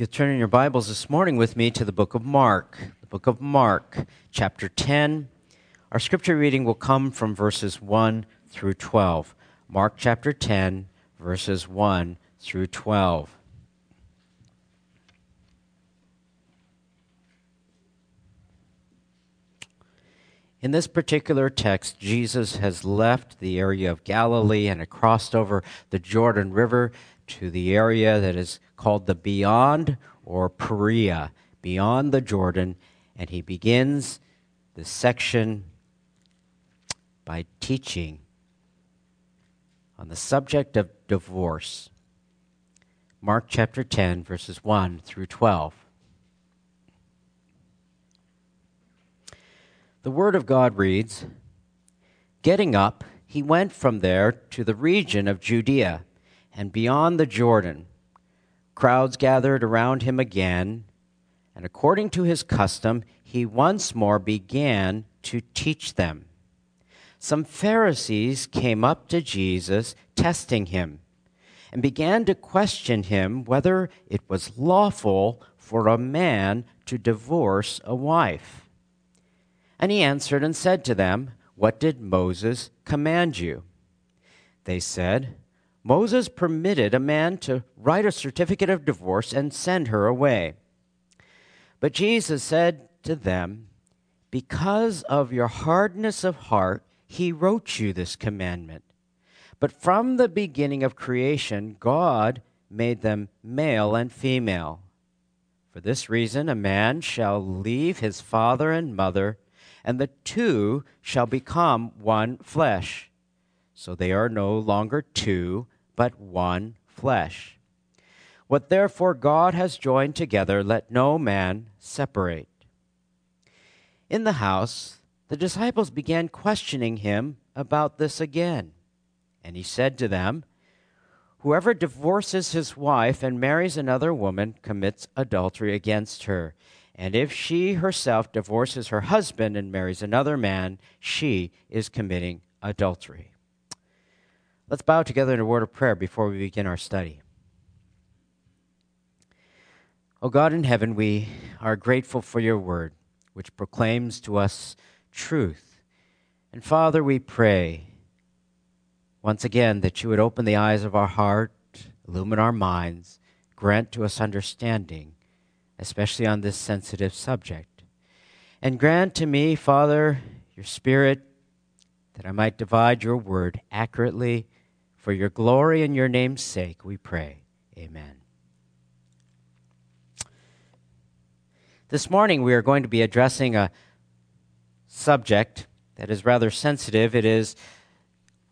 If you turn in your Bibles this morning with me to the book of Mark, the book of Mark, chapter 10, our scripture reading will come from verses 1 through 12. Mark chapter 10, verses 1 through 12. In this particular text, Jesus has left the area of Galilee and crossed over the Jordan River to the area that is called the Beyond or Perea, beyond the Jordan, and he begins this section by teaching on the subject of divorce. Mark chapter 10, verses 1 through 12. The Word of God reads Getting up, he went from there to the region of Judea and beyond the Jordan crowds gathered around him again, and according to his custom, he once more began to teach them. Some Pharisees came up to Jesus, testing him, and began to question him whether it was lawful for a man to divorce a wife. And he answered and said to them, What did Moses command you? They said, Moses permitted a man to write a certificate of divorce and send her away. But Jesus said to them, Because of your hardness of heart, he wrote you this commandment. But from the beginning of creation, God made them male and female. For this reason, a man shall leave his father and mother, and the two shall become one flesh. So they are no longer two, but one flesh. What therefore God has joined together, let no man separate. In the house, the disciples began questioning him about this again. And he said to them, Whoever divorces his wife and marries another woman commits adultery against her. And if she herself divorces her husband and marries another man, she is committing adultery. Let's bow together in a word of prayer before we begin our study. O God in heaven, we are grateful for your word, which proclaims to us truth. And Father, we pray once again that you would open the eyes of our heart, illumine our minds, grant to us understanding, especially on this sensitive subject. And grant to me, Father, your Spirit, that I might divide your word accurately for your glory and your name's sake, we pray. Amen. This morning, we are going to be addressing a subject that is rather sensitive. It is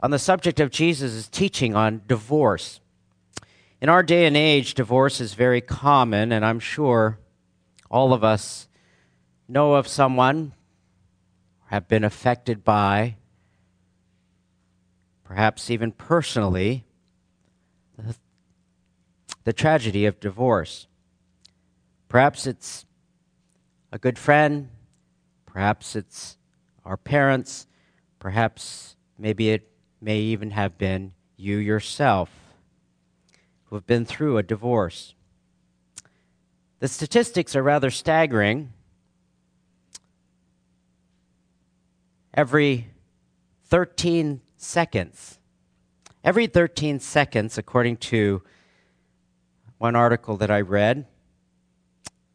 on the subject of Jesus' teaching on divorce. In our day and age, divorce is very common, and I'm sure all of us know of someone, have been affected by, perhaps even personally, the, tragedy of divorce. Perhaps it's a good friend, perhaps it's our parents, perhaps maybe it may even have been you yourself who have been through a divorce. The statistics are rather staggering. Every 13 seconds. Every 13 seconds, according to one article that I read,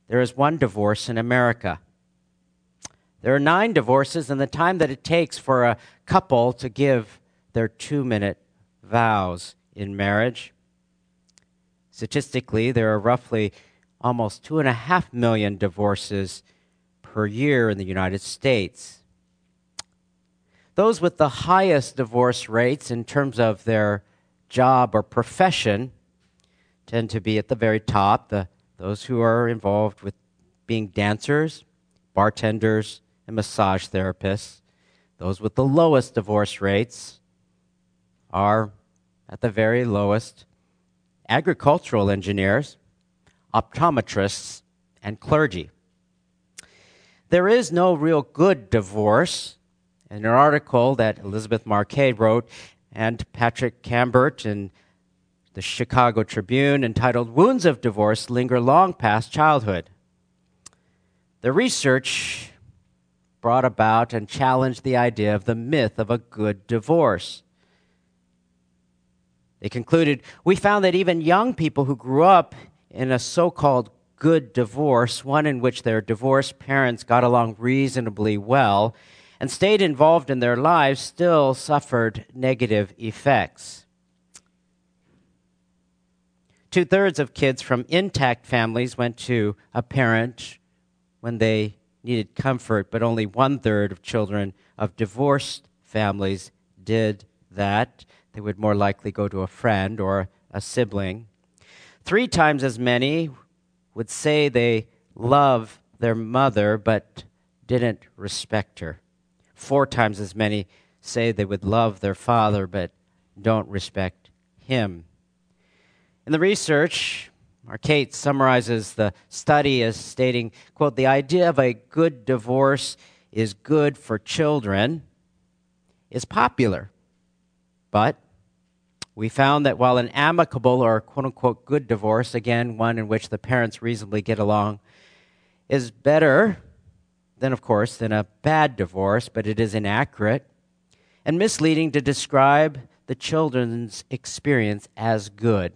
there is one divorce in America. There are nine divorces in the time that it takes for a couple to give their two minute vows in marriage. Statistically, there are roughly almost two and a half million divorces per year in the United States. Those with the highest divorce rates in terms of their job or profession tend to be at the very top. The, those who are involved with being dancers, bartenders, and massage therapists. Those with the lowest divorce rates are at the very lowest agricultural engineers, optometrists, and clergy. There is no real good divorce in an article that Elizabeth Marquet wrote and Patrick Cambert in the Chicago Tribune entitled Wounds of Divorce Linger Long Past Childhood. The research brought about and challenged the idea of the myth of a good divorce. They concluded We found that even young people who grew up in a so called good divorce, one in which their divorced parents got along reasonably well and stayed involved in their lives, still suffered negative effects. Two thirds of kids from intact families went to a parent when they needed comfort, but only one third of children of divorced families did that. They would more likely go to a friend or a sibling. Three times as many would say they love their mother but didn't respect her. Four times as many say they would love their father but don't respect him. In the research, Marcate summarizes the study as stating, quote, the idea of a good divorce is good for children is popular. But we found that while an amicable or quote unquote good divorce, again, one in which the parents reasonably get along, is better than, of course, than a bad divorce, but it is inaccurate and misleading to describe the children's experience as good.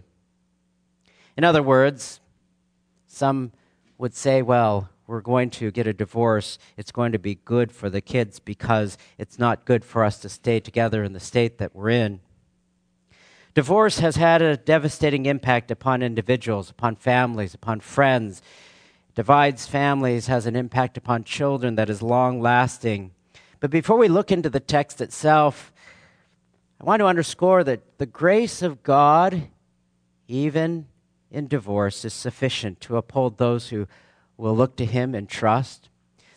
In other words, some would say, well, we're going to get a divorce. It's going to be good for the kids because it's not good for us to stay together in the state that we're in. Divorce has had a devastating impact upon individuals, upon families, upon friends. Divides families, has an impact upon children that is long lasting. But before we look into the text itself, I want to underscore that the grace of God, even in divorce, is sufficient to uphold those who will look to Him and trust.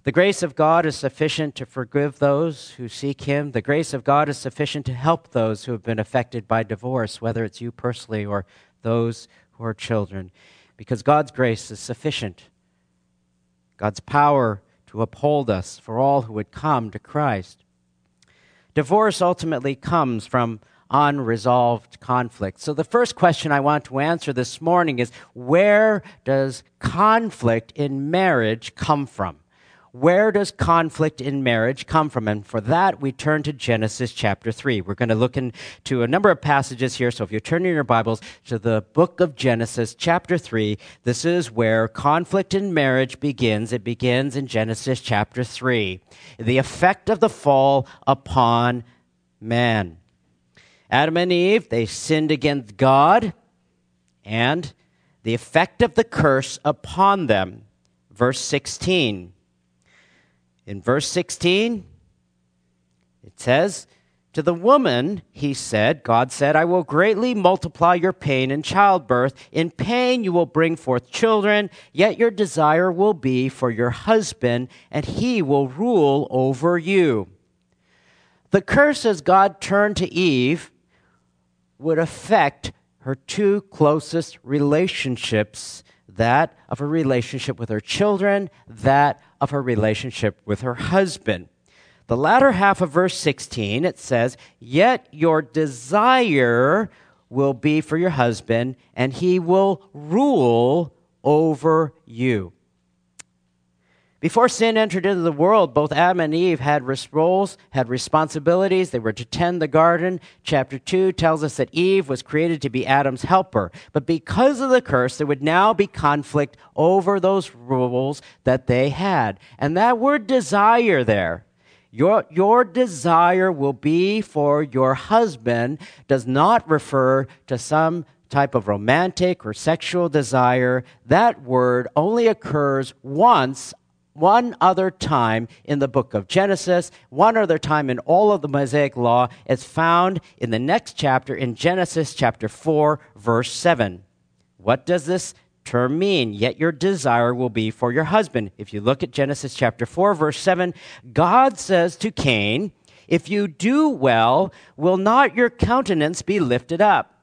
The grace of God is sufficient to forgive those who seek Him. The grace of God is sufficient to help those who have been affected by divorce, whether it's you personally or those who are children, because God's grace is sufficient. God's power to uphold us for all who would come to Christ. Divorce ultimately comes from unresolved conflict. So, the first question I want to answer this morning is where does conflict in marriage come from? Where does conflict in marriage come from? And for that, we turn to Genesis chapter 3. We're going to look into a number of passages here. So if you're turning your Bibles to the book of Genesis chapter 3, this is where conflict in marriage begins. It begins in Genesis chapter 3. The effect of the fall upon man. Adam and Eve, they sinned against God, and the effect of the curse upon them. Verse 16. In verse 16, it says, To the woman, he said, God said, I will greatly multiply your pain in childbirth. In pain you will bring forth children, yet your desire will be for your husband, and he will rule over you. The curse as God turned to Eve would affect her two closest relationships that of her relationship with her children, that of her relationship with her husband. The latter half of verse 16, it says, Yet your desire will be for your husband, and he will rule over you. Before sin entered into the world, both Adam and Eve had roles, had responsibilities. They were to tend the garden. Chapter 2 tells us that Eve was created to be Adam's helper. But because of the curse, there would now be conflict over those roles that they had. And that word desire there, your, your desire will be for your husband, does not refer to some type of romantic or sexual desire. That word only occurs once one other time in the book of Genesis, one other time in all of the Mosaic Law. It's found in the next chapter, in Genesis chapter 4, verse 7. What does this term mean? Yet your desire will be for your husband. If you look at Genesis chapter 4, verse 7, God says to Cain, If you do well, will not your countenance be lifted up?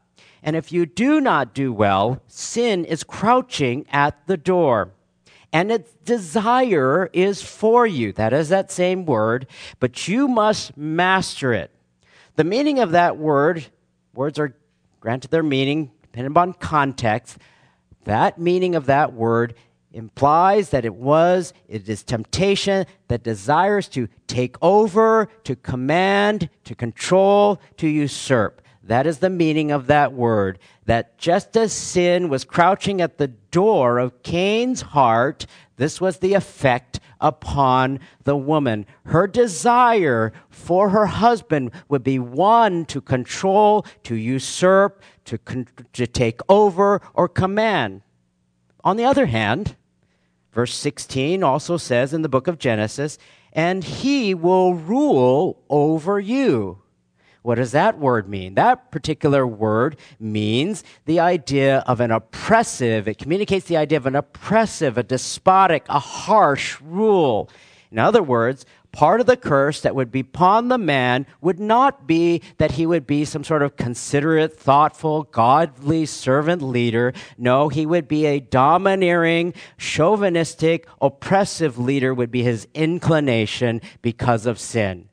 And if you do not do well, sin is crouching at the door and its desire is for you. That is that same word, but you must master it. The meaning of that word, words are granted their meaning depending upon context, that meaning of that word implies that it was, it is temptation that desires to take over, to command, to control, to usurp. That is the meaning of that word. That just as sin was crouching at the door of Cain's heart, this was the effect upon the woman. Her desire for her husband would be one to control, to usurp, to, con- to take over, or command. On the other hand, verse 16 also says in the book of Genesis, and he will rule over you. What does that word mean? That particular word means the idea of an oppressive, it communicates the idea of an oppressive, a despotic, a harsh rule. In other words, part of the curse that would be upon the man would not be that he would be some sort of considerate, thoughtful, godly servant leader. No, he would be a domineering, chauvinistic, oppressive leader, would be his inclination because of sin.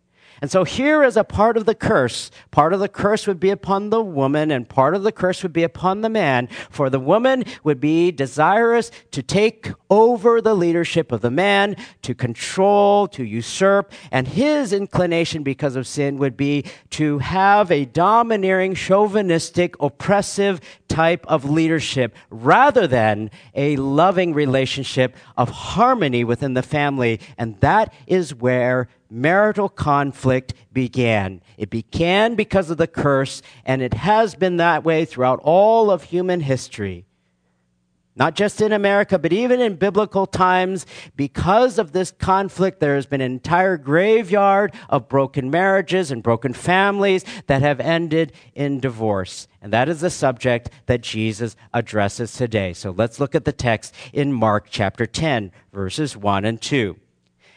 And so here is a part of the curse. Part of the curse would be upon the woman, and part of the curse would be upon the man. For the woman would be desirous to take over the leadership of the man, to control, to usurp, and his inclination because of sin would be to have a domineering, chauvinistic, oppressive type of leadership rather than a loving relationship of harmony within the family. And that is where marital conflict began. It began because of the curse, and it has been that way throughout all of human history. Not just in America, but even in biblical times, because of this conflict, there has been an entire graveyard of broken marriages and broken families that have ended in divorce. And that is the subject that Jesus addresses today. So let's look at the text in Mark chapter 10, verses 1 and 2.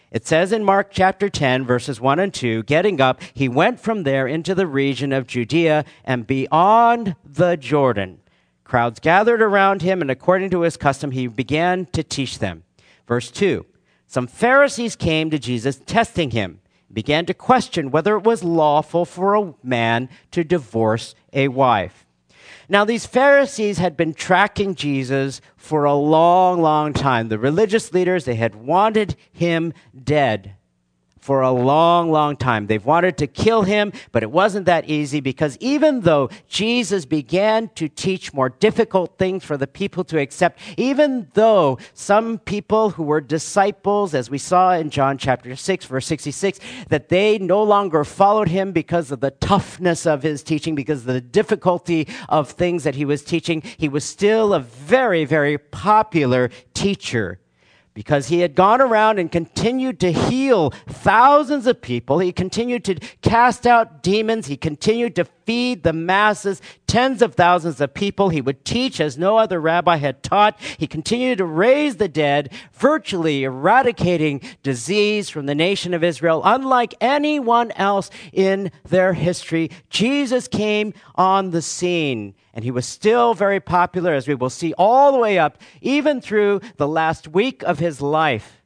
It says in Mark chapter 10, verses 1 and 2 Getting up, he went from there into the region of Judea and beyond the Jordan. Crowds gathered around him, and according to his custom, he began to teach them. Verse 2 Some Pharisees came to Jesus, testing him, began to question whether it was lawful for a man to divorce a wife. Now, these Pharisees had been tracking Jesus for a long, long time. The religious leaders, they had wanted him dead for a long, long time. They've wanted to kill him, but it wasn't that easy because even though Jesus began to teach more difficult things for the people to accept, even though some people who were disciples, as we saw in John chapter 6, verse 66, that they no longer followed him because of the toughness of his teaching, because of the difficulty of things that he was teaching, he was still a very, very popular teacher because he had gone around and continued to heal thousands of people. He continued to cast out demons. He continued to feed the masses, tens of thousands of people. He would teach as no other rabbi had taught. He continued to raise the dead, virtually eradicating disease from the nation of Israel, unlike anyone else in their history. Jesus came on the scene and he was still very popular, as we will see all the way up, even through the last week of his life.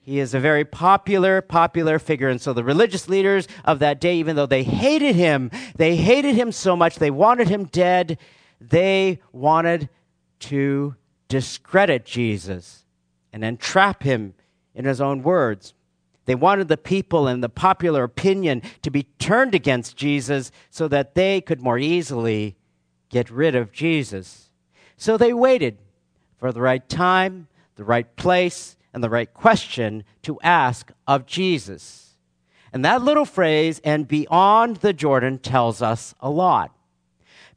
He is a very popular, popular figure. And so the religious leaders of that day, even though they hated him, they hated him so much, they wanted him dead, they wanted to discredit Jesus and entrap him in his own words. They wanted the people and the popular opinion to be turned against Jesus so that they could more easily get rid of Jesus. So they waited for the right time, the right place, and the right question to ask of Jesus. And that little phrase, and beyond the Jordan, tells us a lot.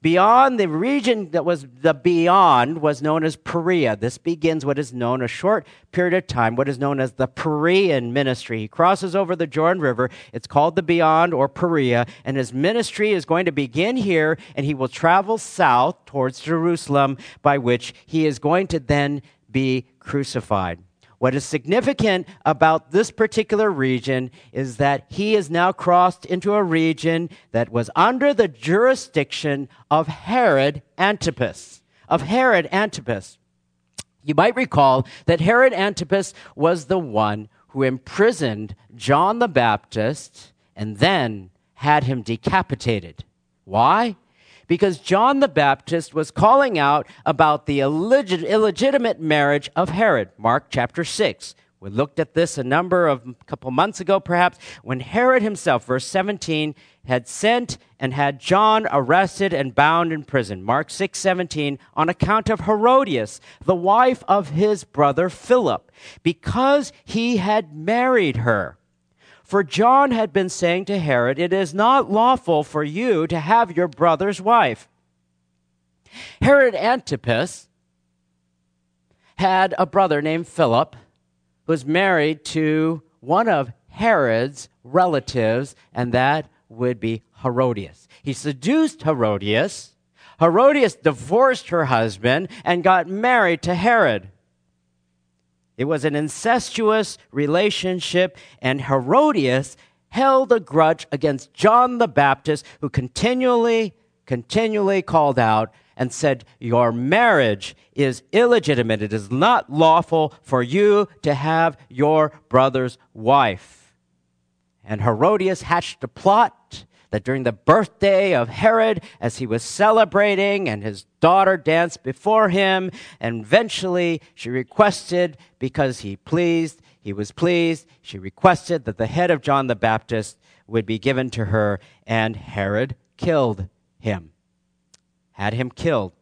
Beyond the region that was the beyond was known as Perea. This begins what is known a short period of time, what is known as the Perean ministry. He crosses over the Jordan River. It's called the beyond or Perea, and his ministry is going to begin here, and he will travel south towards Jerusalem, by which he is going to then be crucified. What is significant about this particular region is that he is now crossed into a region that was under the jurisdiction of Herod Antipas. Of Herod Antipas. You might recall that Herod Antipas was the one who imprisoned John the Baptist and then had him decapitated. Why? Because John the Baptist was calling out about the illegit- illegitimate marriage of Herod. Mark chapter 6. We looked at this a number of a couple months ago, perhaps, when Herod himself, verse 17, had sent and had John arrested and bound in prison. Mark 6 17, on account of Herodias, the wife of his brother Philip, because he had married her. For John had been saying to Herod, It is not lawful for you to have your brother's wife. Herod Antipas had a brother named Philip who was married to one of Herod's relatives, and that would be Herodias. He seduced Herodias. Herodias divorced her husband and got married to Herod. It was an incestuous relationship, and Herodias held a grudge against John the Baptist, who continually, continually called out and said, Your marriage is illegitimate. It is not lawful for you to have your brother's wife. And Herodias hatched a plot that during the birthday of Herod, as he was celebrating and his daughter danced before him, and eventually she requested, because he pleased, he was pleased, she requested that the head of John the Baptist would be given to her, and Herod killed him, had him killed.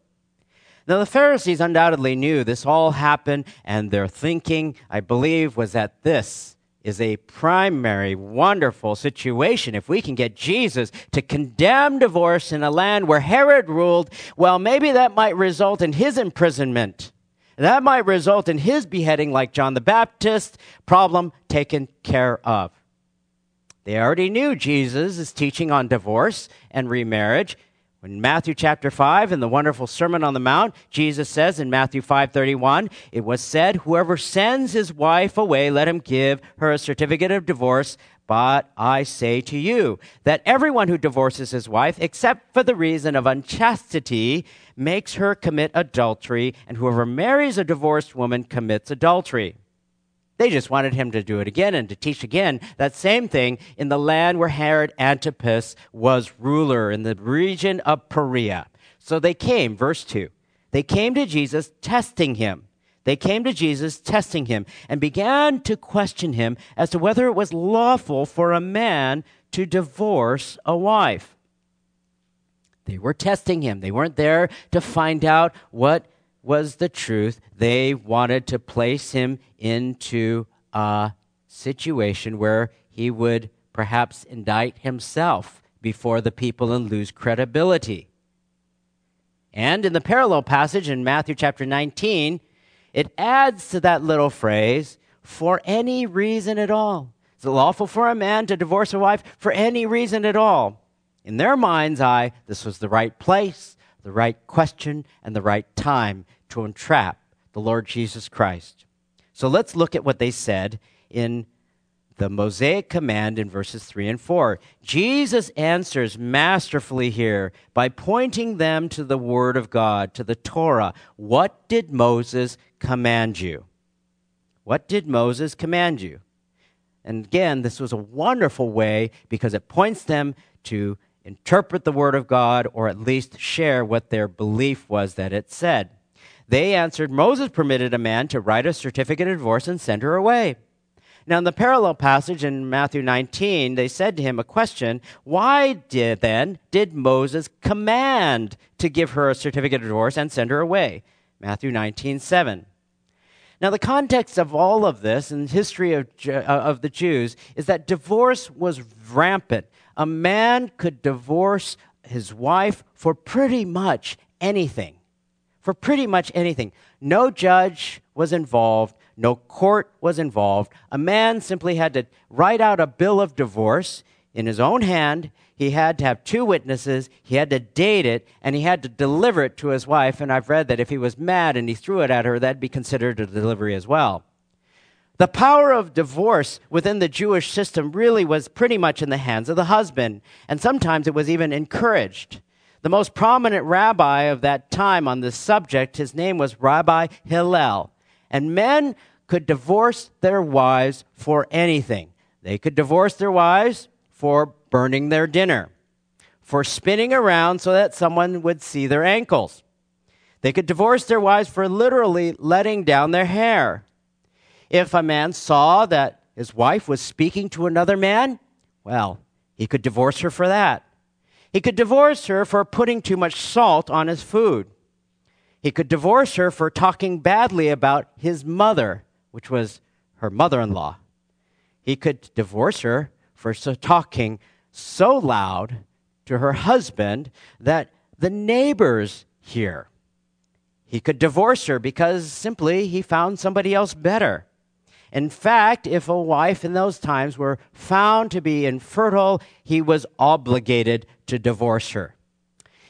Now, the Pharisees undoubtedly knew this all happened, and their thinking, I believe, was that this is a primary, wonderful situation. If we can get Jesus to condemn divorce in a land where Herod ruled, well, maybe that might result in his imprisonment. That might result in his beheading, like John the Baptist. Problem taken care of. They already knew Jesus is teaching on divorce and remarriage. In Matthew chapter 5, in the wonderful Sermon on the Mount, Jesus says in Matthew 5:31, it was said, "Whoever sends his wife away, let him give her a certificate of divorce. But I say to you that everyone who divorces his wife, except for the reason of unchastity, makes her commit adultery, and whoever marries a divorced woman commits adultery." They just wanted him to do it again and to teach again that same thing in the land where Herod Antipas was ruler in the region of Perea. So they came, verse 2. They came to Jesus testing him. They came to Jesus testing him and began to question him as to whether it was lawful for a man to divorce a wife. They were testing him. They weren't there to find out what was the truth. They wanted to place him into a situation where he would perhaps indict himself before the people and lose credibility. And in the parallel passage in Matthew chapter 19, it adds to that little phrase, for any reason at all. Is it lawful for a man to divorce a wife for any reason at all? In their mind's eye, this was the right place, the right question, and the right time to entrap the Lord Jesus Christ. So let's look at what they said in the Mosaic command in verses 3 and 4. Jesus answers masterfully here by pointing them to the Word of God, to the Torah. What did Moses command you? What did Moses command you? And again, this was a wonderful way because it points them to interpret the Word of God or at least share what their belief was that it said. They answered, Moses permitted a man to write a certificate of divorce and send her away. Now, in the parallel passage in Matthew 19, they said to him a question Why did then did Moses command to give her a certificate of divorce and send her away? Matthew 19, 7. Now, the context of all of this and history of, uh, of the Jews is that divorce was rampant. A man could divorce his wife for pretty much anything for pretty much anything. No judge was involved, no court was involved. A man simply had to write out a bill of divorce in his own hand. He had to have two witnesses, he had to date it, and he had to deliver it to his wife. And I've read that if he was mad and he threw it at her, that'd be considered a delivery as well. The power of divorce within the Jewish system really was pretty much in the hands of the husband, and sometimes it was even encouraged. The most prominent rabbi of that time on this subject, his name was Rabbi Hillel. And men could divorce their wives for anything. They could divorce their wives for burning their dinner, for spinning around so that someone would see their ankles. They could divorce their wives for literally letting down their hair. If a man saw that his wife was speaking to another man, well, he could divorce her for that. He could divorce her for putting too much salt on his food. He could divorce her for talking badly about his mother, which was her mother in law. He could divorce her for talking so loud to her husband that the neighbors hear. He could divorce her because simply he found somebody else better. In fact, if a wife in those times were found to be infertile, he was obligated to divorce her.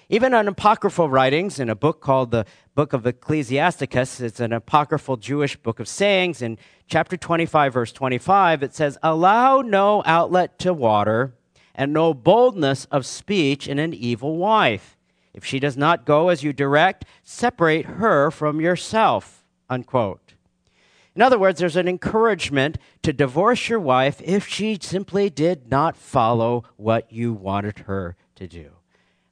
Even on apocryphal writings, in a book called the Book of Ecclesiasticus, it's an apocryphal Jewish book of sayings. In chapter 25, verse 25, it says, Allow no outlet to water and no boldness of speech in an evil wife. If she does not go as you direct, separate her from yourself. Unquote. In other words, there's an encouragement to divorce your wife if she simply did not follow what you wanted her to do.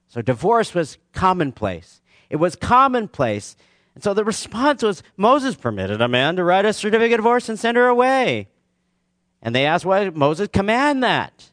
So divorce was commonplace. It was commonplace. And so the response was Moses permitted a man to write a certificate of divorce and send her away. And they asked, why did Moses command that?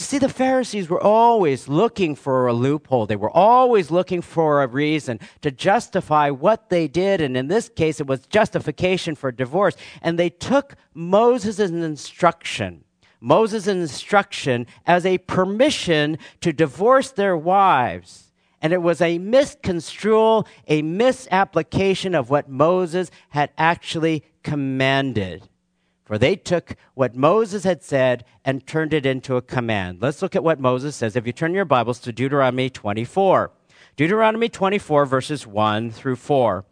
See, the Pharisees were always looking for a loophole. They were always looking for a reason to justify what they did. And in this case, it was justification for divorce. And they took Moses' instruction Moses' instruction as a permission to divorce their wives. And it was a misconstrual, a misapplication of what Moses had actually commanded. For they took what Moses had said and turned it into a command. Let's look at what Moses says. If you turn your Bibles to Deuteronomy 24, Deuteronomy 24, verses 1 through 4,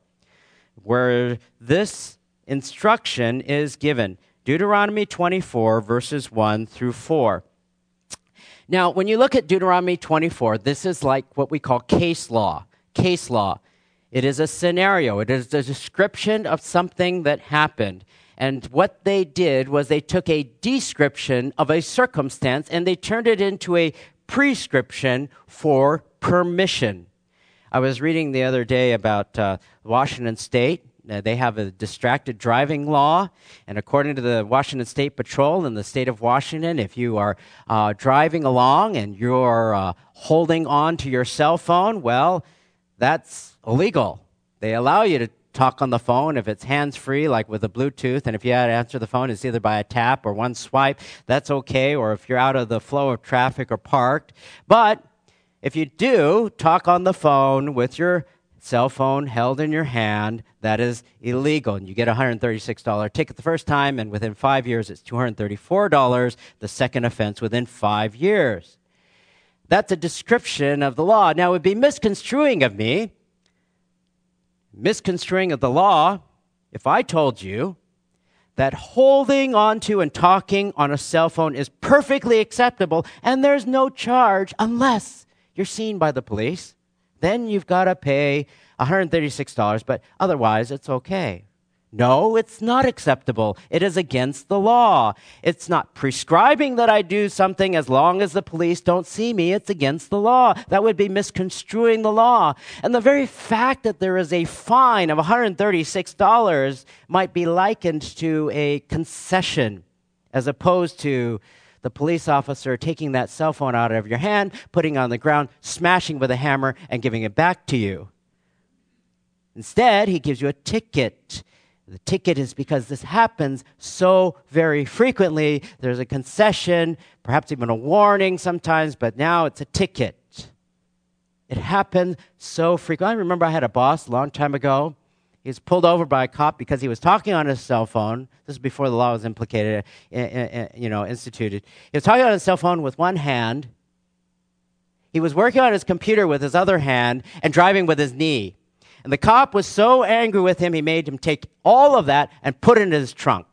where this instruction is given. Deuteronomy 24, verses 1 through 4. Now, when you look at Deuteronomy 24, this is like what we call case law. Case law. It is a scenario, it is a description of something that happened. And what they did was they took a description of a circumstance and they turned it into a prescription for permission. I was reading the other day about uh, Washington State uh, they have a distracted driving law. And according to the Washington State Patrol in the state of Washington, if you are uh, driving along and you're uh, holding on to your cell phone, well, that's illegal. They allow you to talk on the phone if it's hands free, like with a Bluetooth. And if you had to answer the phone, it's either by a tap or one swipe. That's okay. Or if you're out of the flow of traffic or parked. But if you do talk on the phone with your cell phone held in your hand, that is illegal. And you get a $136 ticket the first time, and within five years, it's $234, the second offense within five years. That's a description of the law. Now, it would be misconstruing of me, misconstruing of the law, if I told you that holding onto and talking on a cell phone is perfectly acceptable and there's no charge unless you're seen by the police then you've got to pay $136, but otherwise it's okay. No, it's not acceptable. It is against the law. It's not prescribing that I do something as long as the police don't see me. It's against the law. That would be misconstruing the law. And the very fact that there is a fine of $136 might be likened to a concession as opposed to the police officer taking that cell phone out of your hand, putting it on the ground, smashing with a hammer, and giving it back to you. Instead, he gives you a ticket. The ticket is because this happens so very frequently. There's a concession, perhaps even a warning sometimes, but now it's a ticket. It happens so frequently. I remember I had a boss a long time ago he was pulled over by a cop because he was talking on his cell phone. This is before the law was implicated, uh, uh, uh, you know, instituted. He was talking on his cell phone with one hand. He was working on his computer with his other hand and driving with his knee. And the cop was so angry with him, he made him take all of that and put it in his trunk.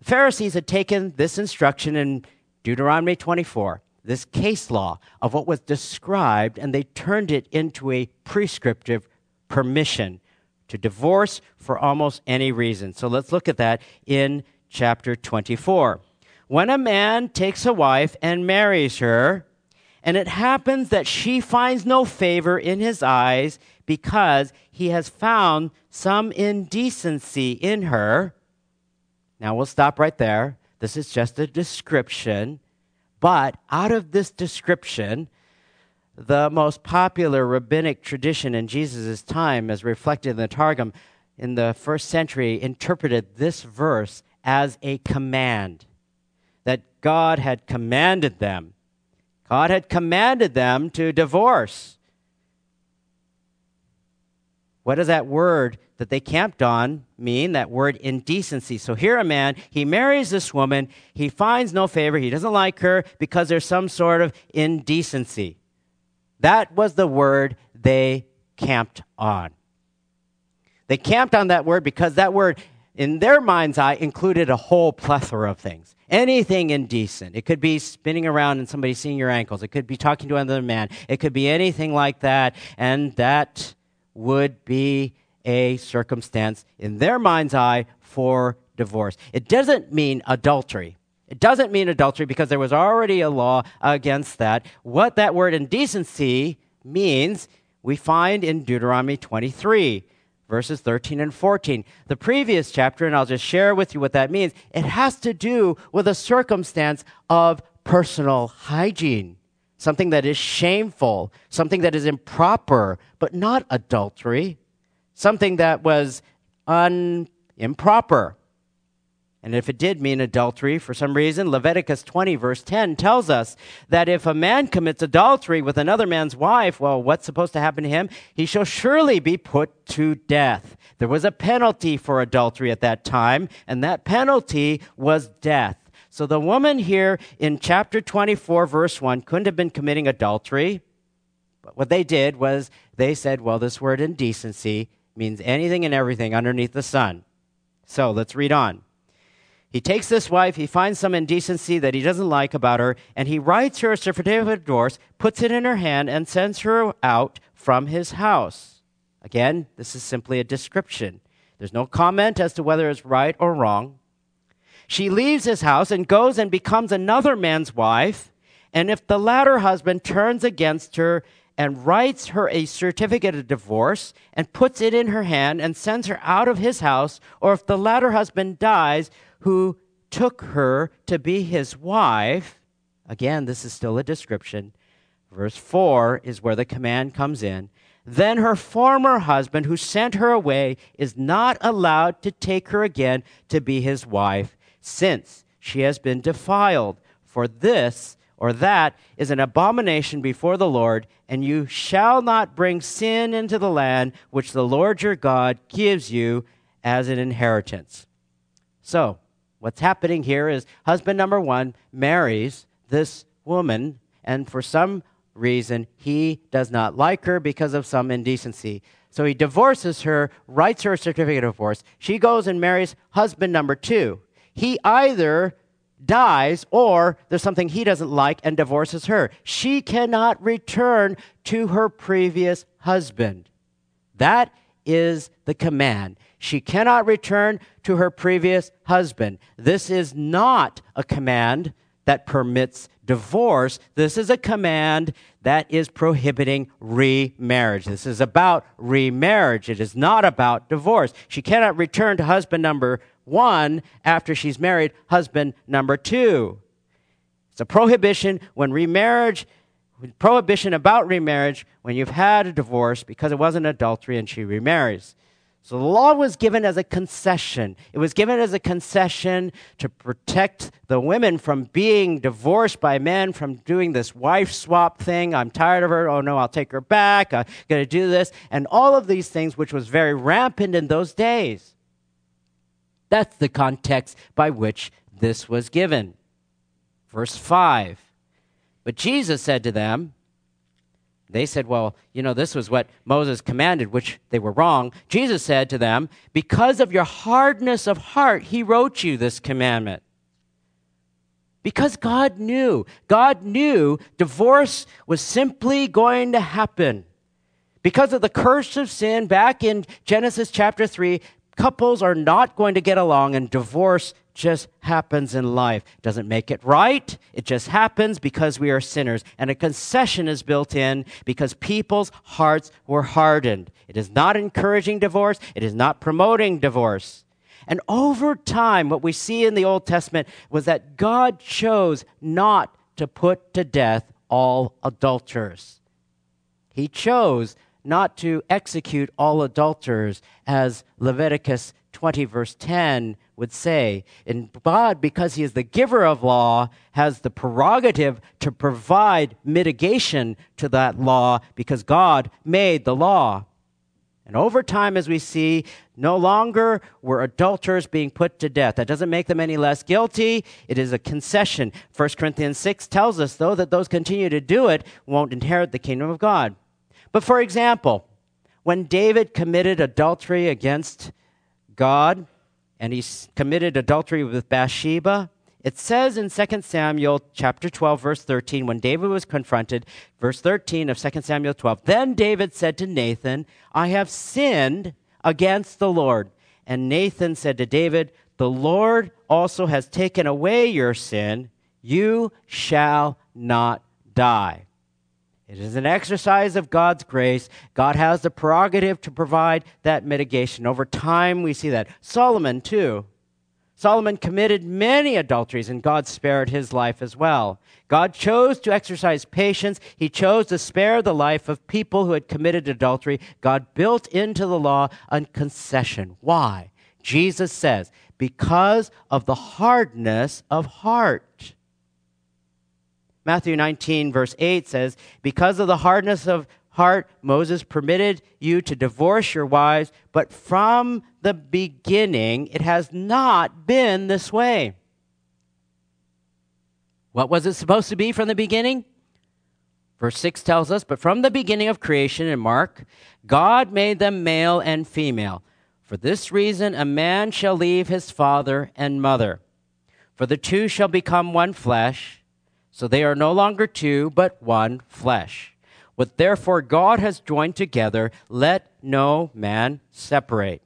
The Pharisees had taken this instruction in Deuteronomy 24, this case law of what was described, and they turned it into a prescriptive permission to divorce for almost any reason. So let's look at that in chapter 24. When a man takes a wife and marries her, And it happens that she finds no favor in his eyes because he has found some indecency in her. Now we'll stop right there. This is just a description. But out of this description, the most popular rabbinic tradition in Jesus' time, as reflected in the Targum in the first century, interpreted this verse as a command that God had commanded them. God had commanded them to divorce. What does that word that they camped on mean? That word indecency. So here a man, he marries this woman, he finds no favor, he doesn't like her because there's some sort of indecency. That was the word they camped on. They camped on that word because that word, in their mind's eye, included a whole plethora of things. Anything indecent. It could be spinning around and somebody seeing your ankles. It could be talking to another man. It could be anything like that. And that would be a circumstance in their mind's eye for divorce. It doesn't mean adultery. It doesn't mean adultery because there was already a law against that. What that word indecency means, we find in Deuteronomy 23, verses 13 and 14. The previous chapter, and I'll just share with you what that means, it has to do with a circumstance of personal hygiene something that is shameful, something that is improper, but not adultery, something that was un- improper. And if it did mean adultery for some reason, Leviticus 20, verse 10 tells us that if a man commits adultery with another man's wife, well, what's supposed to happen to him? He shall surely be put to death. There was a penalty for adultery at that time, and that penalty was death. So the woman here in chapter 24, verse 1, couldn't have been committing adultery. But what they did was they said, well, this word indecency means anything and everything underneath the sun. So let's read on. He takes this wife, he finds some indecency that he doesn't like about her, and he writes her a certificate of divorce, puts it in her hand, and sends her out from his house. Again, this is simply a description. There's no comment as to whether it's right or wrong. She leaves his house and goes and becomes another man's wife. And if the latter husband turns against her and writes her a certificate of divorce and puts it in her hand and sends her out of his house, or if the latter husband dies who took her to be his wife, again, this is still a description. Verse 4 is where the command comes in. Then her former husband, who sent her away, is not allowed to take her again to be his wife since she has been defiled. For this or that is an abomination before the Lord, and you shall not bring sin into the land which the Lord your God gives you as an inheritance. So, what's happening here is husband number one marries this woman, and for some reason, he does not like her because of some indecency. So he divorces her, writes her a certificate of divorce. She goes and marries husband number two he either dies or there's something he doesn't like and divorces her. She cannot return to her previous husband. That is the command. She cannot return to her previous husband. This is not a command that permits divorce. This is a command that is prohibiting remarriage. This is about remarriage. It is not about divorce. She cannot return to husband number one after she's married husband number two. It's a prohibition when remarriage, prohibition about remarriage when you've had a divorce because it wasn't adultery and she remarries. So the law was given as a concession. It was given as a concession to protect the women from being divorced by men, from doing this wife swap thing. I'm tired of her. Oh no, I'll take her back. I'm going to do this. And all of these things, which was very rampant in those days. That's the context by which this was given. Verse 5. But Jesus said to them, they said, Well, you know, this was what Moses commanded, which they were wrong. Jesus said to them, Because of your hardness of heart, he wrote you this commandment. Because God knew. God knew divorce was simply going to happen. Because of the curse of sin back in Genesis chapter 3, couples are not going to get along and divorce just happens in life. Doesn't make it right. It just happens because we are sinners. And a concession is built in because people's hearts were hardened. It is not encouraging divorce. It is not promoting divorce. And over time, what we see in the Old Testament was that God chose not to put to death all adulterers. He chose not to execute all adulterers, as Leviticus 20, verse 10 would say. And God, because He is the giver of law, has the prerogative to provide mitigation to that law because God made the law. And over time, as we see, no longer were adulterers being put to death. That doesn't make them any less guilty. It is a concession. 1 Corinthians 6 tells us, though, that those continue to do it won't inherit the kingdom of God. But for example, when David committed adultery against God and he committed adultery with Bathsheba, it says in 2 Samuel chapter 12 verse 13 when David was confronted, verse 13 of 2 Samuel 12, then David said to Nathan, I have sinned against the Lord. And Nathan said to David, the Lord also has taken away your sin. You shall not die. It is an exercise of God's grace. God has the prerogative to provide that mitigation. Over time, we see that. Solomon, too. Solomon committed many adulteries, and God spared his life as well. God chose to exercise patience. He chose to spare the life of people who had committed adultery. God built into the law a concession. Why? Jesus says, because of the hardness of heart. Matthew 19, verse 8 says, Because of the hardness of heart, Moses permitted you to divorce your wives, but from the beginning, it has not been this way. What was it supposed to be from the beginning? Verse 6 tells us, But from the beginning of creation in Mark, God made them male and female. For this reason, a man shall leave his father and mother, for the two shall become one flesh. So they are no longer two, but one flesh. What therefore God has joined together, let no man separate.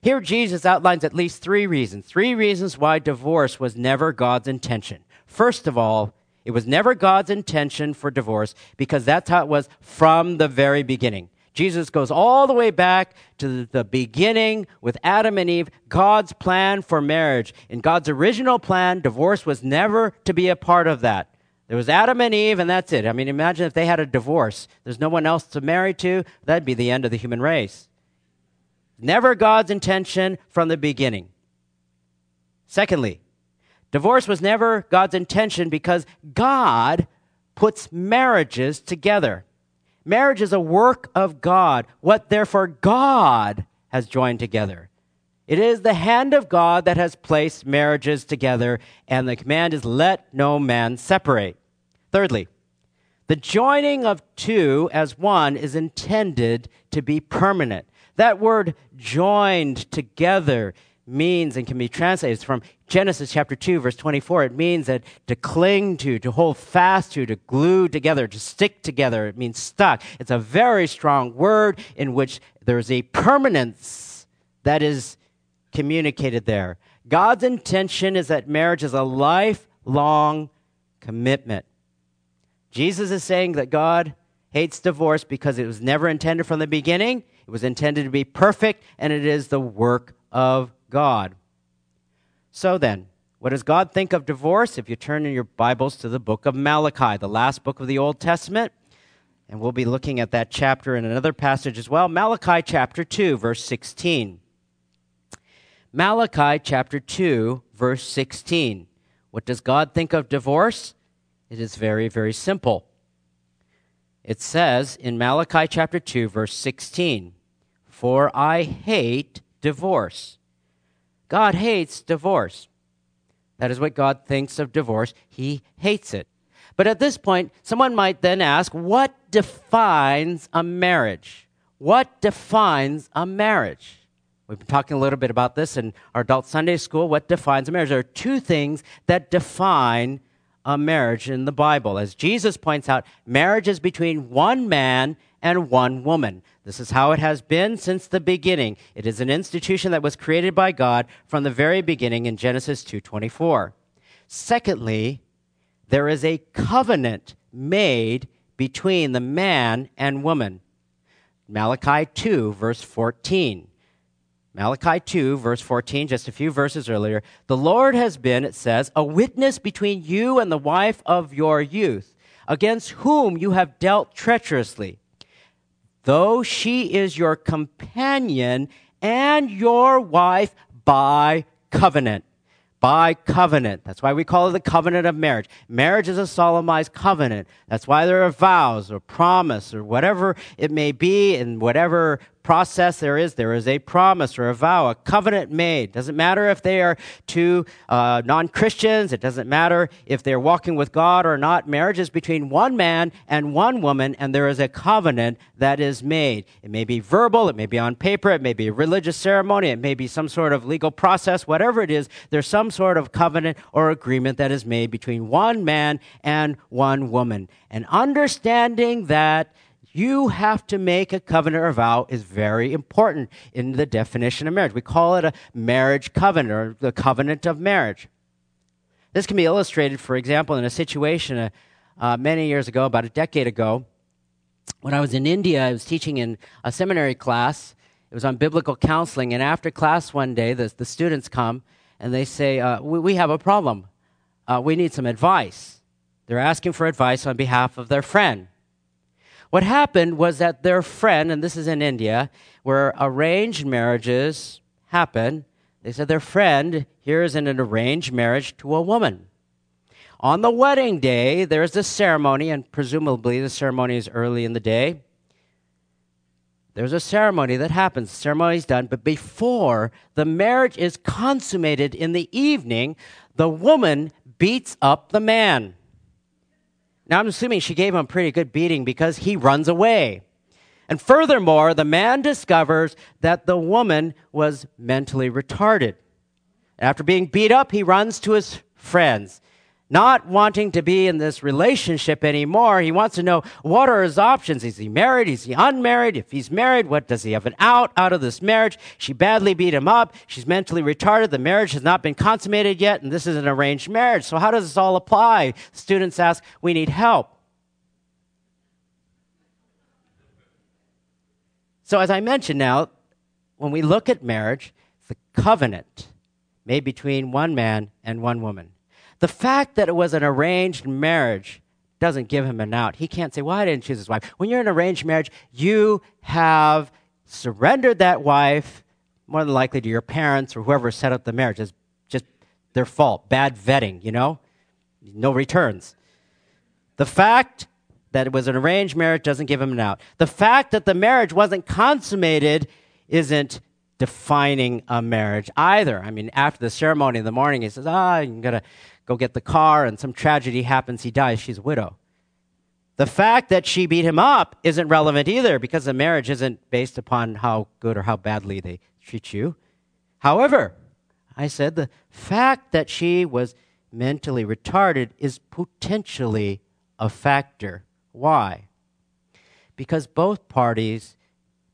Here, Jesus outlines at least three reasons. Three reasons why divorce was never God's intention. First of all, it was never God's intention for divorce because that's how it was from the very beginning. Jesus goes all the way back to the beginning with Adam and Eve, God's plan for marriage. In God's original plan, divorce was never to be a part of that. There was Adam and Eve, and that's it. I mean, imagine if they had a divorce. There's no one else to marry to. That'd be the end of the human race. Never God's intention from the beginning. Secondly, divorce was never God's intention because God puts marriages together. Marriage is a work of God, what therefore God has joined together. It is the hand of God that has placed marriages together, and the command is let no man separate. Thirdly, the joining of two as one is intended to be permanent. That word joined together means and can be translated from Genesis chapter 2 verse 24 it means that to cling to to hold fast to to glue together to stick together it means stuck. It's a very strong word in which there's a permanence that is communicated there. God's intention is that marriage is a lifelong commitment. Jesus is saying that God hates divorce because it was never intended from the beginning. It was intended to be perfect and it is the work of God. So then, what does God think of divorce? If you turn in your Bibles to the book of Malachi, the last book of the Old Testament, and we'll be looking at that chapter in another passage as well. Malachi chapter 2, verse 16. Malachi chapter 2, verse 16. What does God think of divorce? It is very, very simple. It says in Malachi chapter 2, verse 16, For I hate divorce God hates divorce. That is what God thinks of divorce. He hates it. But at this point, someone might then ask, what defines a marriage? What defines a marriage? We've been talking a little bit about this in our adult Sunday school. What defines a marriage? There are two things that define a marriage in the Bible. As Jesus points out, marriage is between one man and one woman. This is how it has been since the beginning. It is an institution that was created by God from the very beginning in Genesis 2:24. Secondly, there is a covenant made between the man and woman. Malachi 2 verse 14. Malachi 2, verse 14, just a few verses earlier. The Lord has been, it says, a witness between you and the wife of your youth, against whom you have dealt treacherously though she is your companion and your wife by covenant. By covenant. That's why we call it the covenant of marriage. Marriage is a solemnized covenant. That's why there are vows or promise or whatever it may be in whatever process there is, there is a promise or a vow, a covenant made. Doesn't matter if they are two uh, non Christians, it doesn't matter if they're walking with God or not. Marriage is between one man and one woman, and there is a covenant that is made. It may be verbal, it may be on paper, it may be a religious ceremony, it may be some sort of legal process, whatever it is, there's some sort of covenant or agreement that is made between one man and one woman. And understanding that you have to make a covenant or vow is very important in the definition of marriage. We call it a marriage covenant or the covenant of marriage. This can be illustrated, for example, in a situation uh, uh, many years ago, about a decade ago, when I was in India. I was teaching in a seminary class. It was on biblical counseling, and after class one day, the, the students come and they say, uh, we, we, have a problem. Uh, we need some advice." They're asking for advice on behalf of their friend. What happened was that their friend, and this is in India, where arranged marriages happen, they said their friend here is in an arranged marriage to a woman. On the wedding day, there's a ceremony, and presumably the ceremony is early in the day. There's a ceremony that happens. The ceremony is done, but before the marriage is consummated in the evening, the woman beats up the man. Now, I'm assuming she gave him a pretty good beating because he runs away. And furthermore, the man discovers that the woman was mentally retarded. After being beat up, he runs to his friends not wanting to be in this relationship anymore. He wants to know what are his options? Is he married? Is he unmarried? If he's married, what does he have an out out of this marriage? She badly beat him up. She's mentally retarded. The marriage has not been consummated yet, and this is an arranged marriage. So how does this all apply? Students ask, we need help. So as I mentioned now, when we look at marriage, the covenant made between one man and one woman. The fact that it was an arranged marriage doesn't give him an out. He can't say, Well, I didn't choose his wife. When you're in an arranged marriage, you have surrendered that wife more than likely to your parents or whoever set up the marriage. It's just their fault. Bad vetting, you know? No returns. The fact that it was an arranged marriage doesn't give him an out. The fact that the marriage wasn't consummated isn't defining a marriage either. I mean, after the ceremony in the morning, he says, Ah, I'm going to go get the car, and some tragedy happens, he dies, she's a widow. The fact that she beat him up isn't relevant either because the marriage isn't based upon how good or how badly they treat you. However, I said the fact that she was mentally retarded is potentially a factor. Why? Because both parties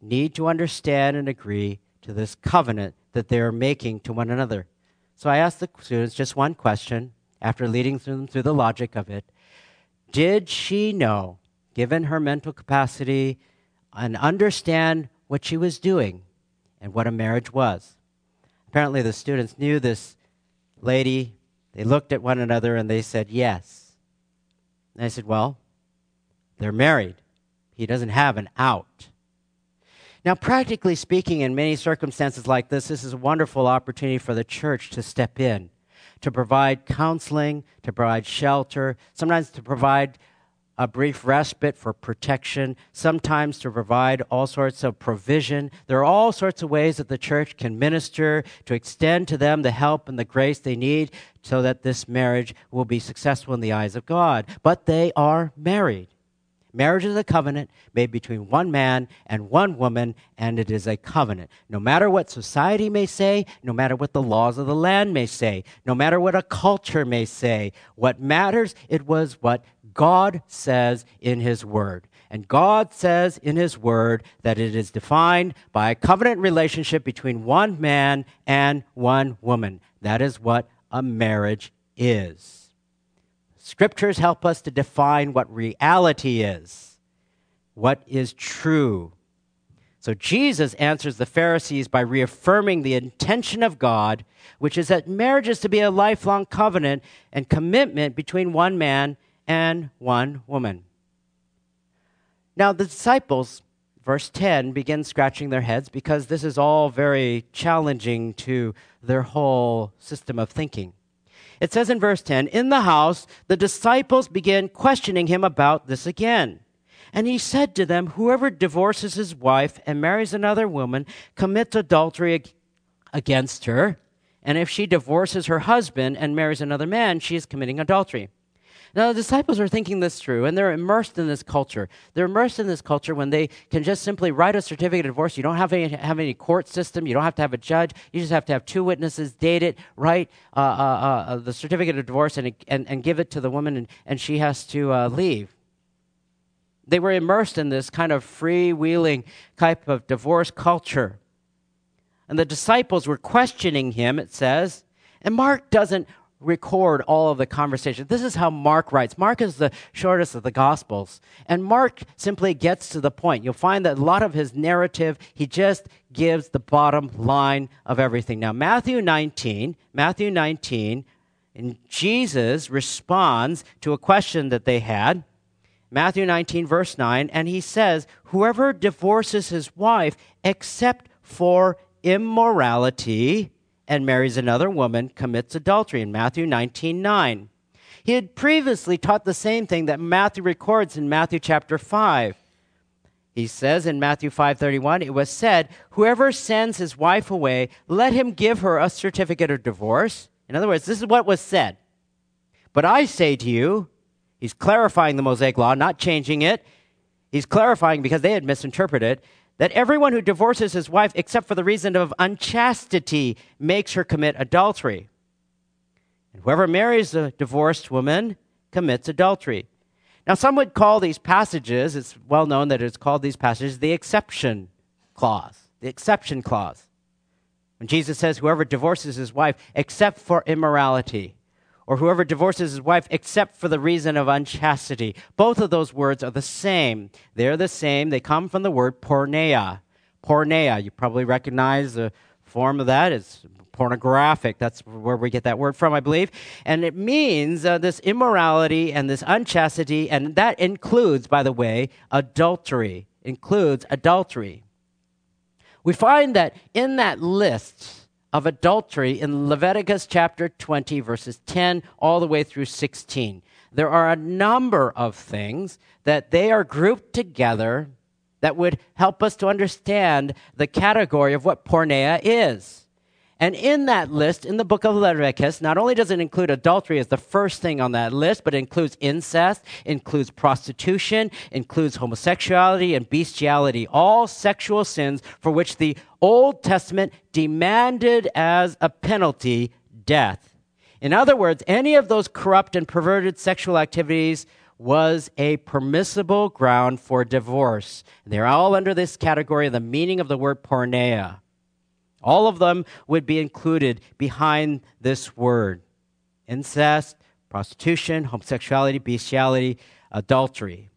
need to understand and agree to this covenant that they are making to one another. So I asked the students just one question after leading them through the logic of it, did she know, given her mental capacity, and understand what she was doing and what a marriage was? Apparently, the students knew this lady. They looked at one another and they said, Yes. And I said, Well, they're married. He doesn't have an out. Now, practically speaking, in many circumstances like this, this is a wonderful opportunity for the church to step in to provide counseling, to provide shelter, sometimes to provide a brief respite for protection, sometimes to provide all sorts of provision. There are all sorts of ways that the church can minister to extend to them the help and the grace they need so that this marriage will be successful in the eyes of God. But they are married. Marriage is a covenant made between one man and one woman, and it is a covenant. No matter what society may say, no matter what the laws of the land may say, no matter what a culture may say, what matters, it was what God says in His Word. And God says in His Word that it is defined by a covenant relationship between one man and one woman. That is what a marriage is. Scriptures help us to define what reality is, what is true. So Jesus answers the Pharisees by reaffirming the intention of God, which is that marriage is to be a lifelong covenant and commitment between one man and one woman. Now, the disciples, verse 10, begin scratching their heads because this is all very challenging to their whole system of thinking. It says in verse 10 In the house, the disciples began questioning him about this again. And he said to them, Whoever divorces his wife and marries another woman commits adultery against her. And if she divorces her husband and marries another man, she is committing adultery. Now, the disciples are thinking this through, and they're immersed in this culture. They're immersed in this culture when they can just simply write a certificate of divorce. You don't have any, have any court system. You don't have to have a judge. You just have to have two witnesses, date it, write uh, uh, uh, the certificate of divorce, and, and, and give it to the woman, and, and she has to uh, leave. They were immersed in this kind of freewheeling type of divorce culture. And the disciples were questioning him, it says. And Mark doesn't record all of the conversation. This is how Mark writes. Mark is the shortest of the Gospels. And Mark simply gets to the point. You'll find that a lot of his narrative, he just gives the bottom line of everything. Now, Matthew 19, Matthew 19, and Jesus responds to a question that they had. Matthew 19, verse 9, and he says, Whoever divorces his wife except for immorality and marries another woman commits adultery in Matthew 19, 9. He had previously taught the same thing that Matthew records in Matthew chapter 5. He says in Matthew 5:31, it was said, "Whoever sends his wife away, let him give her a certificate of divorce." In other words, this is what was said. But I say to you, He's clarifying the Mosaic law, not changing it. He's clarifying because they had misinterpreted that everyone who divorces his wife except for the reason of unchastity makes her commit adultery. And whoever marries a divorced woman commits adultery. Now, some would call these passages, it's well known that it's called these passages, the exception clause. The exception clause. When Jesus says, whoever divorces his wife except for immorality, or whoever divorces his wife except for the reason of unchastity. Both of those words are the same. They're the same. They come from the word porneia. Porneia. You probably recognize the form of that. It's pornographic. That's where we get that word from, I believe. And it means uh, this immorality and this unchastity, and that includes, by the way, adultery. Includes adultery. We find that in that list, of adultery in Leviticus chapter 20, verses 10 all the way through 16. There are a number of things that they are grouped together that would help us to understand the category of what porneia is. And in that list, in the book of Leviticus, not only does it include adultery as the first thing on that list, but it includes incest, includes prostitution, includes homosexuality and bestiality, all sexual sins for which the Old Testament demanded as a penalty death. In other words, any of those corrupt and perverted sexual activities was a permissible ground for divorce. They're all under this category of the meaning of the word porneia. All of them would be included behind this word incest, prostitution, homosexuality, bestiality, adultery.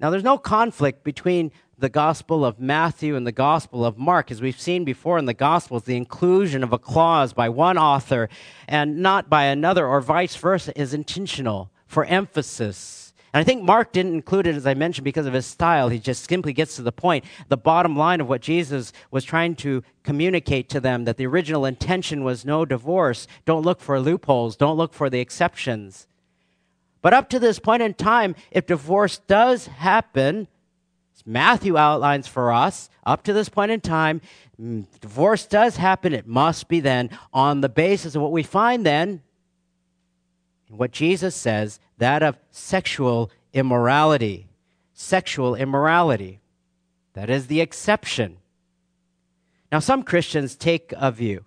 Now, there's no conflict between the Gospel of Matthew and the Gospel of Mark. As we've seen before in the Gospels, the inclusion of a clause by one author and not by another, or vice versa, is intentional for emphasis and I think Mark didn't include it, as I mentioned, because of his style. He just simply gets to the point. The bottom line of what Jesus was trying to communicate to them that the original intention was no divorce. Don't look for loopholes, don't look for the exceptions. But up to this point in time, if divorce does happen, Matthew outlines for us, up to this point in time, mm, divorce does happen, it must be then on the basis of what we find then what Jesus says, that of sexual immorality. Sexual immorality. That is the exception. Now, some Christians take a view.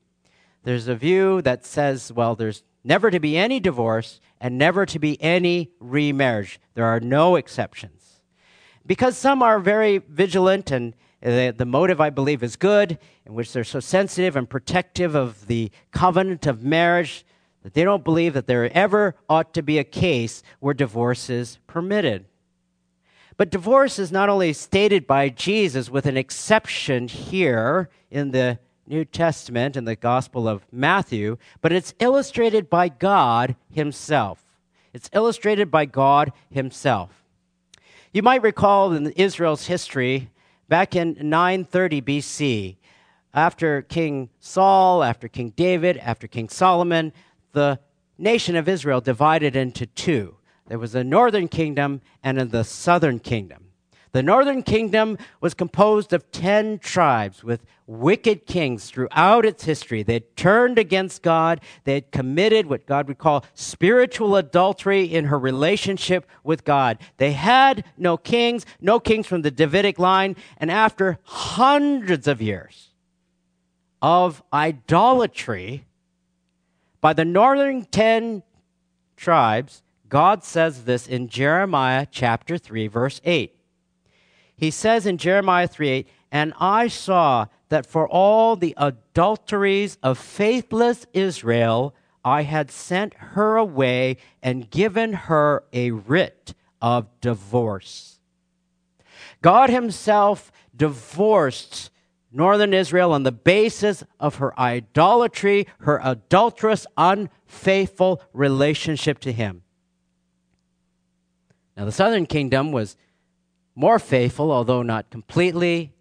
There's a view that says, well, there's never to be any divorce and never to be any remarriage. There are no exceptions. Because some are very vigilant and the, the motive, I believe, is good, in which they're so sensitive and protective of the covenant of marriage that they don't believe that there ever ought to be a case where divorce is permitted. But divorce is not only stated by Jesus with an exception here in the New Testament in the Gospel of Matthew, but it's illustrated by God Himself. It's illustrated by God Himself. You might recall in Israel's history, back in 930 BC, after King Saul, after King David, after King Solomon, the nation of Israel divided into two. There was a northern kingdom and the southern kingdom. The northern kingdom was composed of 10 tribes with wicked kings throughout its history. They had turned against God. They had committed what God would call spiritual adultery in her relationship with God. They had no kings, no kings from the Davidic line. And after hundreds of years of idolatry by the northern 10 tribes, God says this in Jeremiah chapter 3, verse 8. He says in Jeremiah 3 8, And I saw that for all the adulteries of faithless Israel, I had sent her away and given her a writ of divorce. God Himself divorced northern Israel on the basis of her idolatry, her adulterous, unfaithful relationship to Him. Now, the southern kingdom was more faithful, although not completely.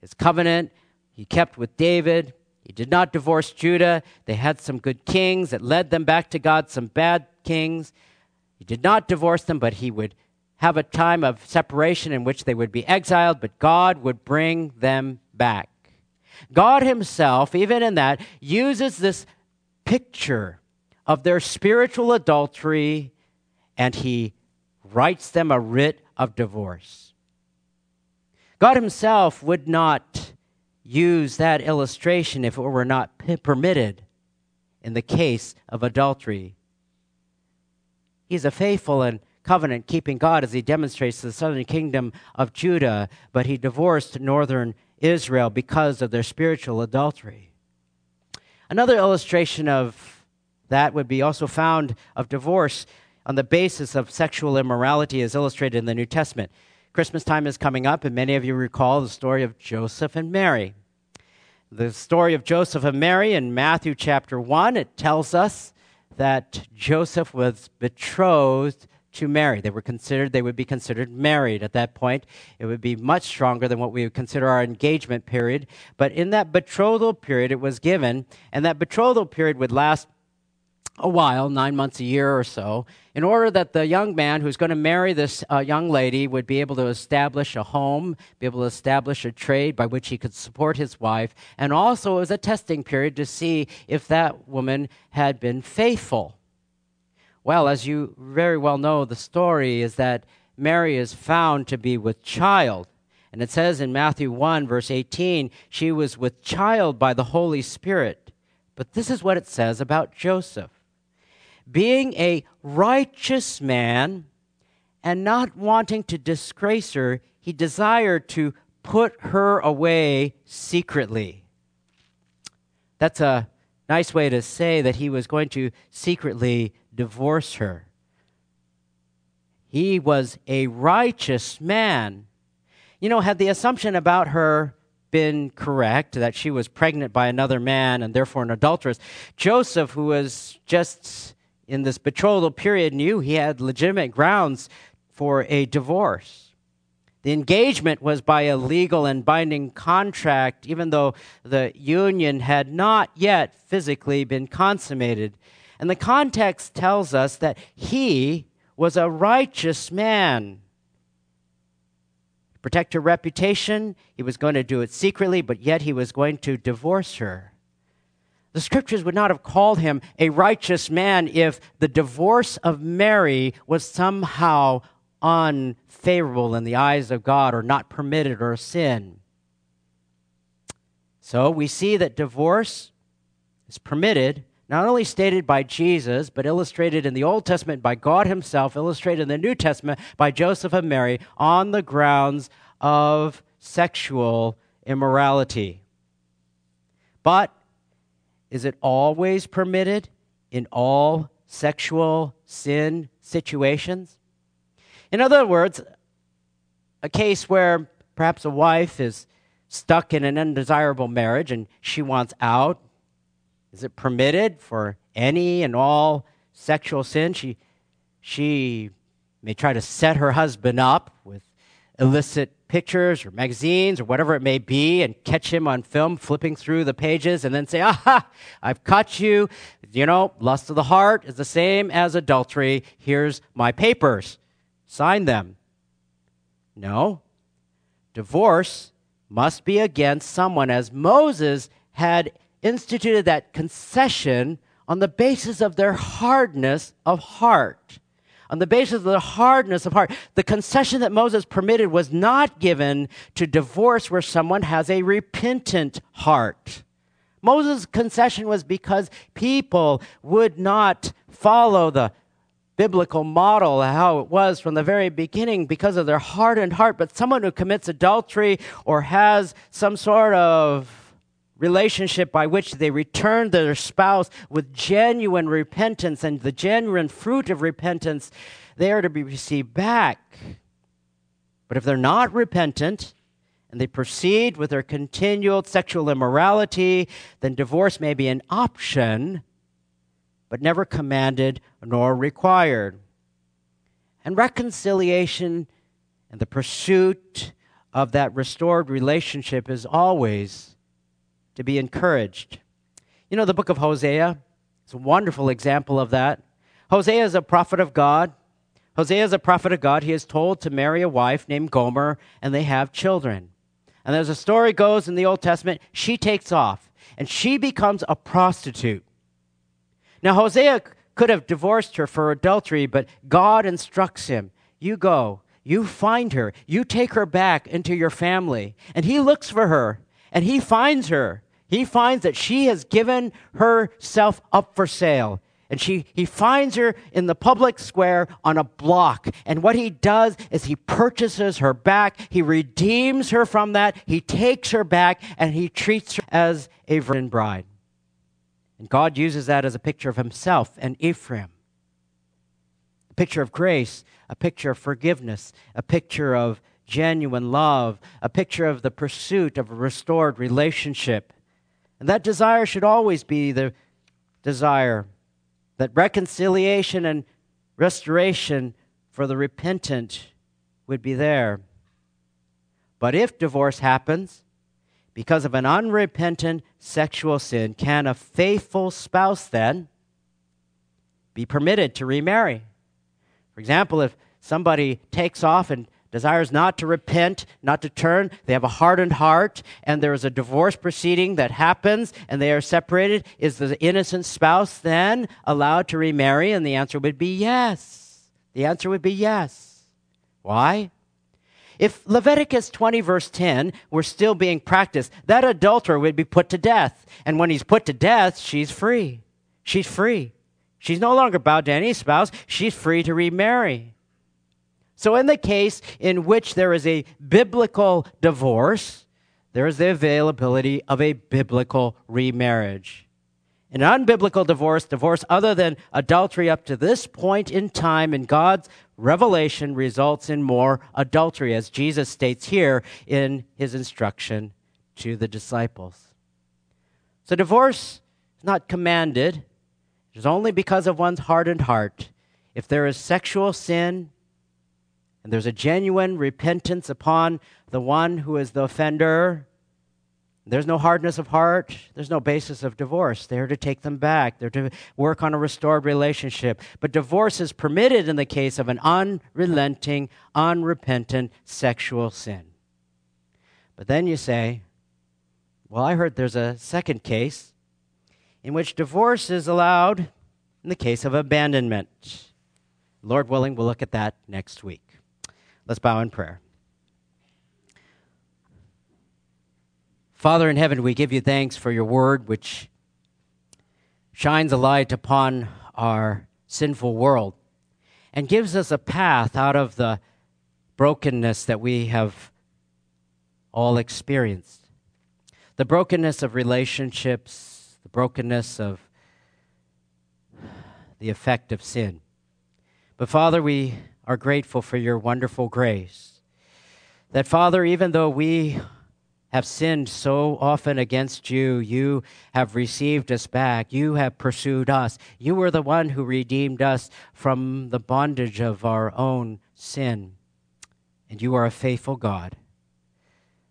His covenant he kept with David. He did not divorce Judah. They had some good kings that led them back to God, some bad kings. He did not divorce them, but he would have a time of separation in which they would be exiled, but God would bring them back. God Himself, even in that, uses this picture of their spiritual adultery and He writes them a writ of divorce. God Himself would not use that illustration if it were not permitted in the case of adultery. He's a faithful and covenant keeping God as he demonstrates to the southern kingdom of Judah, but he divorced northern Israel because of their spiritual adultery. Another illustration of that would be also found of divorce on the basis of sexual immorality as illustrated in the New Testament. Christmas time is coming up, and many of you recall the story of Joseph and Mary. The story of Joseph and Mary in Matthew chapter 1, it tells us that Joseph was betrothed to marry. They were considered, they would be considered married at that point. It would be much stronger than what we would consider our engagement period. But in that betrothal period, it was given, and that betrothal period would last a while, nine months, a year or so, in order that the young man who's going to marry this uh, young lady would be able to establish a home, be able to establish a trade by which he could support his wife, and also it was a testing period to see if that woman had been faithful. Well, as you very well know, the story is that Mary is found to be with child. And it says in Matthew 1, verse 18, she was with child by the Holy Spirit. But this is what it says about Joseph being a righteous man and not wanting to disgrace her, he desired to put her away secretly. That's a nice way to say that he was going to secretly divorce her. He was a righteous man. You know, had the assumption about her been correct, that she was pregnant by another man and therefore an adulteress, Joseph, who was just in this betrothal period knew he had legitimate grounds for a divorce. The engagement was by a legal and binding contract, even though the union had not yet physically been consummated. And the context tells us that he was a righteous man. Protect her reputation, he was going to do it secretly, but yet he was going to divorce her. The scriptures would not have called him a righteous man if the divorce of Mary was somehow unfavorable in the eyes of God or not permitted or a sin. So we see that divorce is permitted not only stated by Jesus, but illustrated in the Old Testament by God Himself, illustrated in the New Testament by Joseph and Mary on the grounds of sexual immorality. But is it always permitted in all sexual sin situations? In other words, a case where perhaps a wife is stuck in an undesirable marriage and she wants out. Is it permitted for any and all sexual sin? She, she may try to set her husband up with illicit pictures or magazines or whatever it may be and catch him on film flipping through the pages and then say, aha, I've caught you. You know, lust of the heart is the same as adultery. Here's my papers. Sign them. No. Divorce must be against someone, as Moses had instituted that concession on the basis of their hardness of heart on the basis of the hardness of heart. The concession that Moses permitted was not given to divorce where someone has a repentant heart. Moses' concession was because people would not follow the biblical model, how it was from the very beginning, because of their hardened heart. But someone who commits adultery or has some sort of relationship by which they return their spouse with genuine repentance and the genuine fruit of repentance, they are to be received back. But if they're not repentant and they proceed with their continual sexual immorality, then divorce may be an option, but never commanded nor required. And reconciliation and the pursuit of that restored relationship is always to be encouraged. You know, the book of Hosea is a wonderful example of that. Hosea is a prophet of God. Hosea is a prophet of God. He is told to marry a wife named Gomer, and they have children. And as the story goes in the Old Testament, she takes off and she becomes a prostitute. Now, Hosea could have divorced her for adultery, but God instructs him you go, you find her, you take her back into your family. And he looks for her and he finds her he finds that she has given herself up for sale. And she, he finds her in the public square on a block. And what he does is he purchases her back. He redeems her from that. He takes her back and he treats her as a virgin bride. And God uses that as a picture of himself and Ephraim. A picture of grace, a picture of forgiveness, a picture of genuine love, a picture of the pursuit of a restored relationship. And that desire should always be the desire that reconciliation and restoration for the repentant would be there. But if divorce happens because of an unrepentant sexual sin, can a faithful spouse then be permitted to remarry? For example, if somebody takes off and desires not to repent, not to turn. They have a hardened heart, and there is a divorce proceeding that happens, and they are separated. Is the innocent spouse then allowed to remarry? And the answer would be yes. The answer would be yes. Why? If Leviticus 20, verse 10, were still being practiced, that adulterer would be put to death. And when he's put to death, she's free. She's free. She's no longer bound to any spouse. She's free to remarry. So, in the case in which there is a biblical divorce, there is the availability of a biblical remarriage. An unbiblical divorce, divorce other than adultery up to this point in time in God's revelation, results in more adultery, as Jesus states here in his instruction to the disciples. So, divorce is not commanded, it is only because of one's hardened heart. If there is sexual sin, and there's a genuine repentance upon the one who is the offender, there's no hardness of heart. There's no basis of divorce. They're to take them back. They're to work on a restored relationship. But divorce is permitted in the case of an unrelenting, unrepentant sexual sin. But then you say, well, I heard there's a second case in which divorce is allowed in the case of abandonment. Lord willing, we'll look at that next week. Let's bow in prayer. Father in heaven, we give you thanks for your word, which shines a light upon our sinful world and gives us a path out of the brokenness that we have all experienced. The brokenness of relationships, the brokenness of the effect of sin. But Father, we are grateful for your wonderful grace. That, Father, even though we have sinned so often against you, you have received us back. You have pursued us. You were the one who redeemed us from the bondage of our own sin. And you are a faithful God.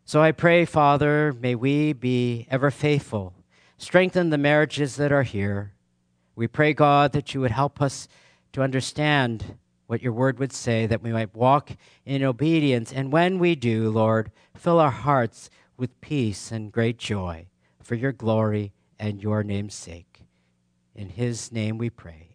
So I pray, Father, may we be ever faithful. Strengthen the marriages that are here. We pray, God, that you would help us to understand what your word would say, that we might walk in obedience. And when we do, Lord, fill our hearts with peace and great joy for your glory and your name's sake. In his name we pray.